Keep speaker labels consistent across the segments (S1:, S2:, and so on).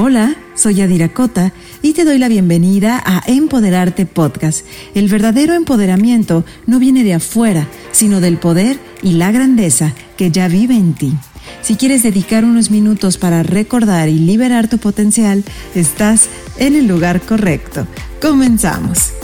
S1: Hola, soy Yadira Cota y te doy la bienvenida a Empoderarte Podcast. El verdadero empoderamiento no viene de afuera, sino del poder y la grandeza que ya vive en ti. Si quieres dedicar unos minutos para recordar y liberar tu potencial, estás en el lugar correcto. Comenzamos.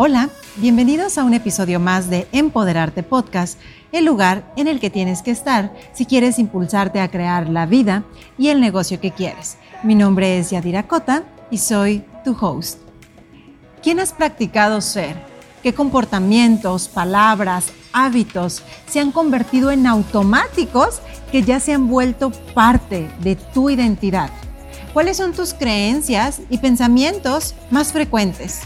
S1: Hola, bienvenidos a un episodio más de Empoderarte Podcast, el lugar en el que tienes que estar si quieres impulsarte a crear la vida y el negocio que quieres. Mi nombre es Yadira Cota y soy tu host. ¿Quién has practicado ser? ¿Qué comportamientos, palabras, hábitos se han convertido en automáticos que ya se han vuelto parte de tu identidad? ¿Cuáles son tus creencias y pensamientos más frecuentes?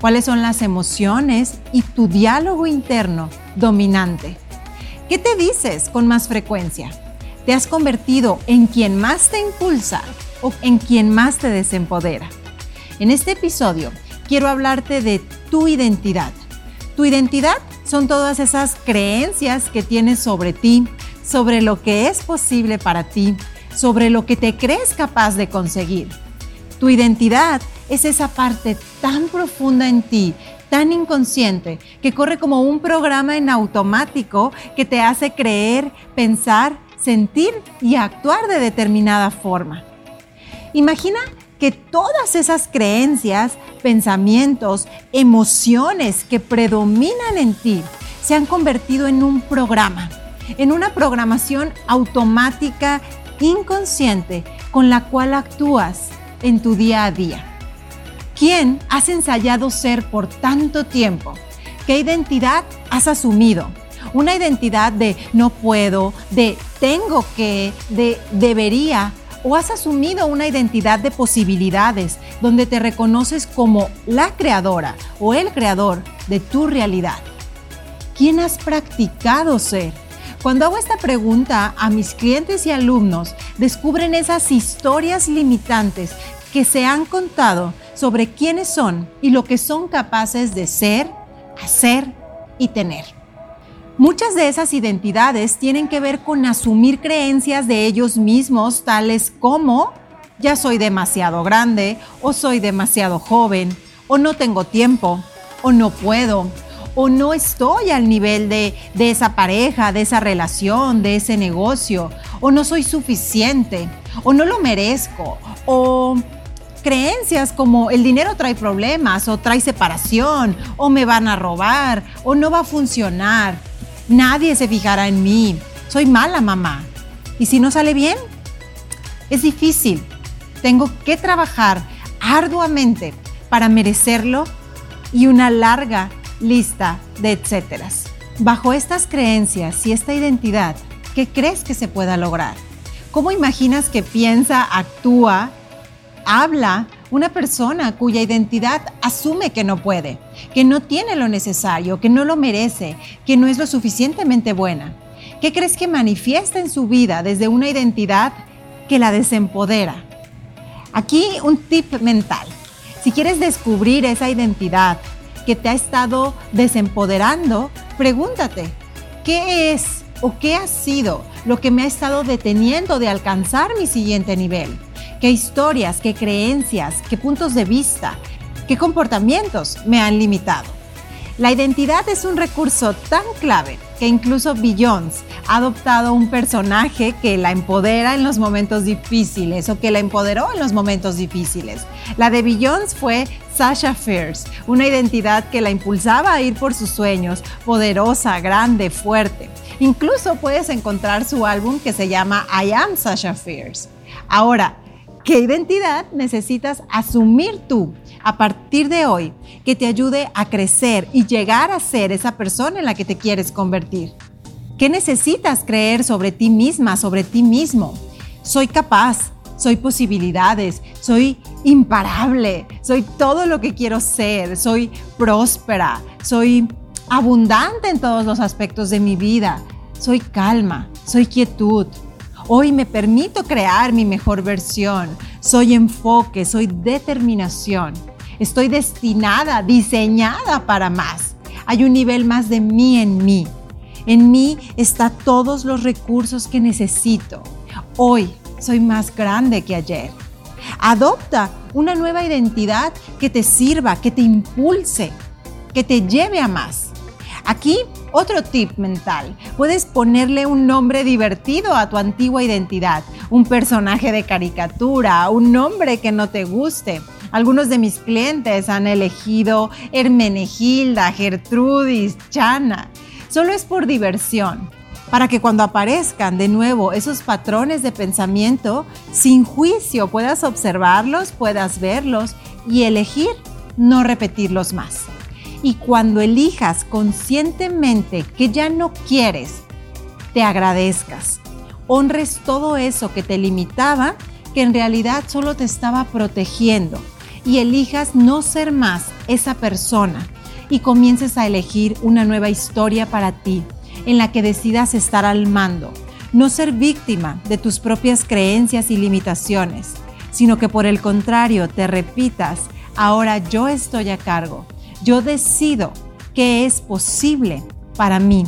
S1: Cuáles son las emociones y tu diálogo interno dominante. ¿Qué te dices con más frecuencia? ¿Te has convertido en quien más te impulsa o en quien más te desempodera? En este episodio quiero hablarte de tu identidad. Tu identidad son todas esas creencias que tienes sobre ti, sobre lo que es posible para ti, sobre lo que te crees capaz de conseguir. Tu identidad es esa parte tan profunda en ti, tan inconsciente, que corre como un programa en automático que te hace creer, pensar, sentir y actuar de determinada forma. Imagina que todas esas creencias, pensamientos, emociones que predominan en ti se han convertido en un programa, en una programación automática, inconsciente, con la cual actúas en tu día a día. ¿Quién has ensayado ser por tanto tiempo? ¿Qué identidad has asumido? Una identidad de no puedo, de tengo que, de debería. ¿O has asumido una identidad de posibilidades donde te reconoces como la creadora o el creador de tu realidad? ¿Quién has practicado ser? Cuando hago esta pregunta a mis clientes y alumnos, descubren esas historias limitantes que se han contado sobre quiénes son y lo que son capaces de ser, hacer y tener. Muchas de esas identidades tienen que ver con asumir creencias de ellos mismos, tales como ya soy demasiado grande o soy demasiado joven o no tengo tiempo o no puedo o no estoy al nivel de, de esa pareja, de esa relación, de ese negocio o no soy suficiente o no lo merezco o creencias como el dinero trae problemas o trae separación o me van a robar o no va a funcionar. Nadie se fijará en mí. Soy mala mamá. ¿Y si no sale bien? Es difícil. Tengo que trabajar arduamente para merecerlo y una larga lista de etcéteras. Bajo estas creencias y esta identidad, ¿qué crees que se pueda lograr? ¿Cómo imaginas que piensa, actúa habla una persona cuya identidad asume que no puede, que no tiene lo necesario, que no lo merece, que no es lo suficientemente buena? ¿Qué crees que manifiesta en su vida desde una identidad que la desempodera? Aquí un tip mental. Si quieres descubrir esa identidad que te ha estado desempoderando, pregúntate, ¿qué es o qué ha sido lo que me ha estado deteniendo de alcanzar mi siguiente nivel? Qué historias, qué creencias, qué puntos de vista, qué comportamientos me han limitado. La identidad es un recurso tan clave que incluso Beyoncé ha adoptado un personaje que la empodera en los momentos difíciles o que la empoderó en los momentos difíciles. La de Beyoncé fue Sasha Fierce, una identidad que la impulsaba a ir por sus sueños, poderosa, grande, fuerte. Incluso puedes encontrar su álbum que se llama I Am Sasha Fierce. Ahora, ¿Qué identidad necesitas asumir tú a partir de hoy que te ayude a crecer y llegar a ser esa persona en la que te quieres convertir? ¿Qué necesitas creer sobre ti misma, sobre ti mismo? Soy capaz, soy posibilidades, soy imparable, soy todo lo que quiero ser, soy próspera, soy abundante en todos los aspectos de mi vida, soy calma, soy quietud. Hoy me permito crear mi mejor versión. Soy enfoque, soy determinación. Estoy destinada, diseñada para más. Hay un nivel más de mí en mí. En mí está todos los recursos que necesito. Hoy soy más grande que ayer. Adopta una nueva identidad que te sirva, que te impulse, que te lleve a más. Aquí otro tip mental. Puedes ponerle un nombre divertido a tu antigua identidad, un personaje de caricatura, un nombre que no te guste. Algunos de mis clientes han elegido Hermenegilda, Gertrudis, Chana. Solo es por diversión para que cuando aparezcan de nuevo esos patrones de pensamiento, sin juicio puedas observarlos, puedas verlos y elegir no repetirlos más. Y cuando elijas conscientemente que ya no quieres, te agradezcas, honres todo eso que te limitaba, que en realidad solo te estaba protegiendo, y elijas no ser más esa persona. Y comiences a elegir una nueva historia para ti en la que decidas estar al mando, no ser víctima de tus propias creencias y limitaciones, sino que por el contrario te repitas, ahora yo estoy a cargo, yo decido qué es posible para mí.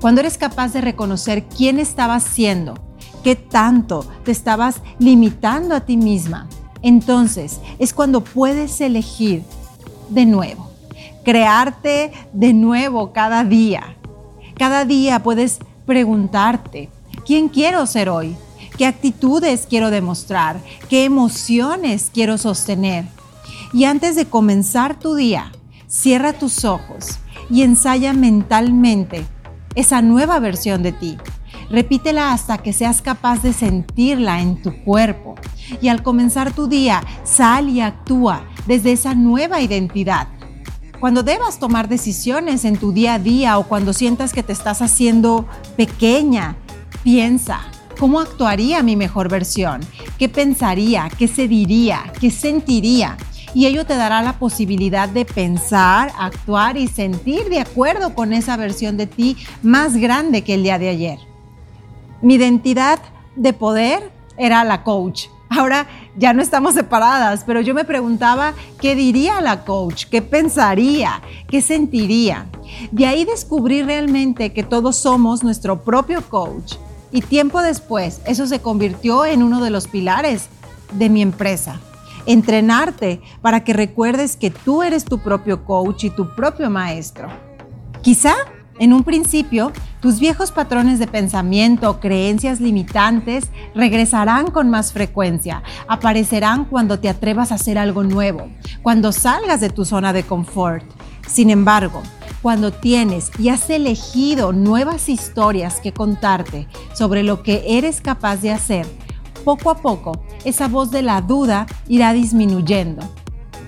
S1: Cuando eres capaz de reconocer quién estabas siendo, qué tanto te estabas limitando a ti misma, entonces es cuando puedes elegir de nuevo, crearte de nuevo cada día, cada día puedes preguntarte, ¿quién quiero ser hoy? ¿Qué actitudes quiero demostrar? ¿Qué emociones quiero sostener? Y antes de comenzar tu día, cierra tus ojos y ensaya mentalmente esa nueva versión de ti. Repítela hasta que seas capaz de sentirla en tu cuerpo. Y al comenzar tu día, sal y actúa desde esa nueva identidad cuando debas tomar decisiones en tu día a día o cuando sientas que te estás haciendo pequeña, piensa, ¿cómo actuaría mi mejor versión? ¿Qué pensaría? ¿Qué se diría? ¿Qué sentiría? Y ello te dará la posibilidad de pensar, actuar y sentir de acuerdo con esa versión de ti más grande que el día de ayer. Mi identidad de poder era la coach Ahora ya no estamos separadas, pero yo me preguntaba qué diría la coach, qué pensaría, qué sentiría. De ahí descubrí realmente que todos somos nuestro propio coach. Y tiempo después, eso se convirtió en uno de los pilares de mi empresa. Entrenarte para que recuerdes que tú eres tu propio coach y tu propio maestro. Quizá en un principio, tus viejos patrones de pensamiento o creencias limitantes regresarán con más frecuencia, aparecerán cuando te atrevas a hacer algo nuevo, cuando salgas de tu zona de confort. Sin embargo, cuando tienes y has elegido nuevas historias que contarte sobre lo que eres capaz de hacer, poco a poco esa voz de la duda irá disminuyendo.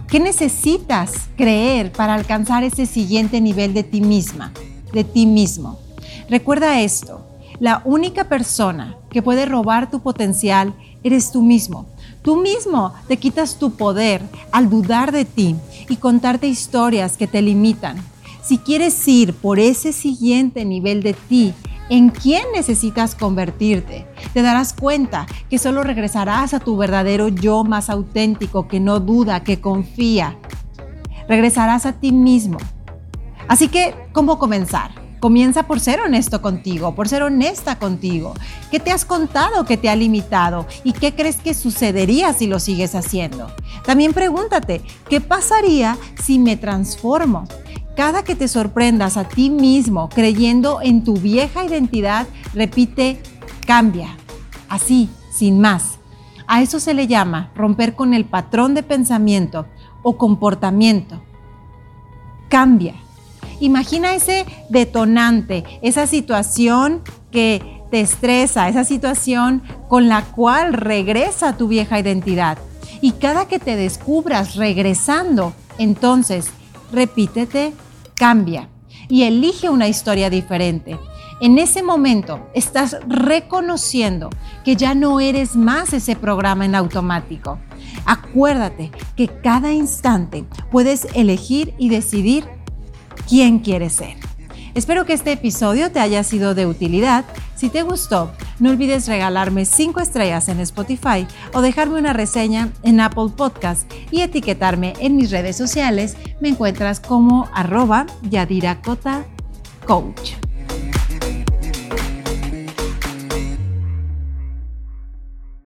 S1: ¿Qué necesitas creer para alcanzar ese siguiente nivel de ti misma? de ti mismo. Recuerda esto, la única persona que puede robar tu potencial eres tú mismo. Tú mismo te quitas tu poder al dudar de ti y contarte historias que te limitan. Si quieres ir por ese siguiente nivel de ti, ¿en quién necesitas convertirte? Te darás cuenta que solo regresarás a tu verdadero yo más auténtico, que no duda, que confía. Regresarás a ti mismo Así que, ¿cómo comenzar? Comienza por ser honesto contigo, por ser honesta contigo. ¿Qué te has contado que te ha limitado y qué crees que sucedería si lo sigues haciendo? También pregúntate, ¿qué pasaría si me transformo? Cada que te sorprendas a ti mismo creyendo en tu vieja identidad, repite, cambia. Así, sin más. A eso se le llama romper con el patrón de pensamiento o comportamiento. Cambia. Imagina ese detonante, esa situación que te estresa, esa situación con la cual regresa tu vieja identidad. Y cada que te descubras regresando, entonces repítete, cambia y elige una historia diferente. En ese momento estás reconociendo que ya no eres más ese programa en automático. Acuérdate que cada instante puedes elegir y decidir quién quieres ser. Espero que este episodio te haya sido de utilidad. Si te gustó, no olvides regalarme 5 estrellas en Spotify o dejarme una reseña en Apple Podcast y etiquetarme en mis redes sociales. Me encuentras como arroba Yadira Coach.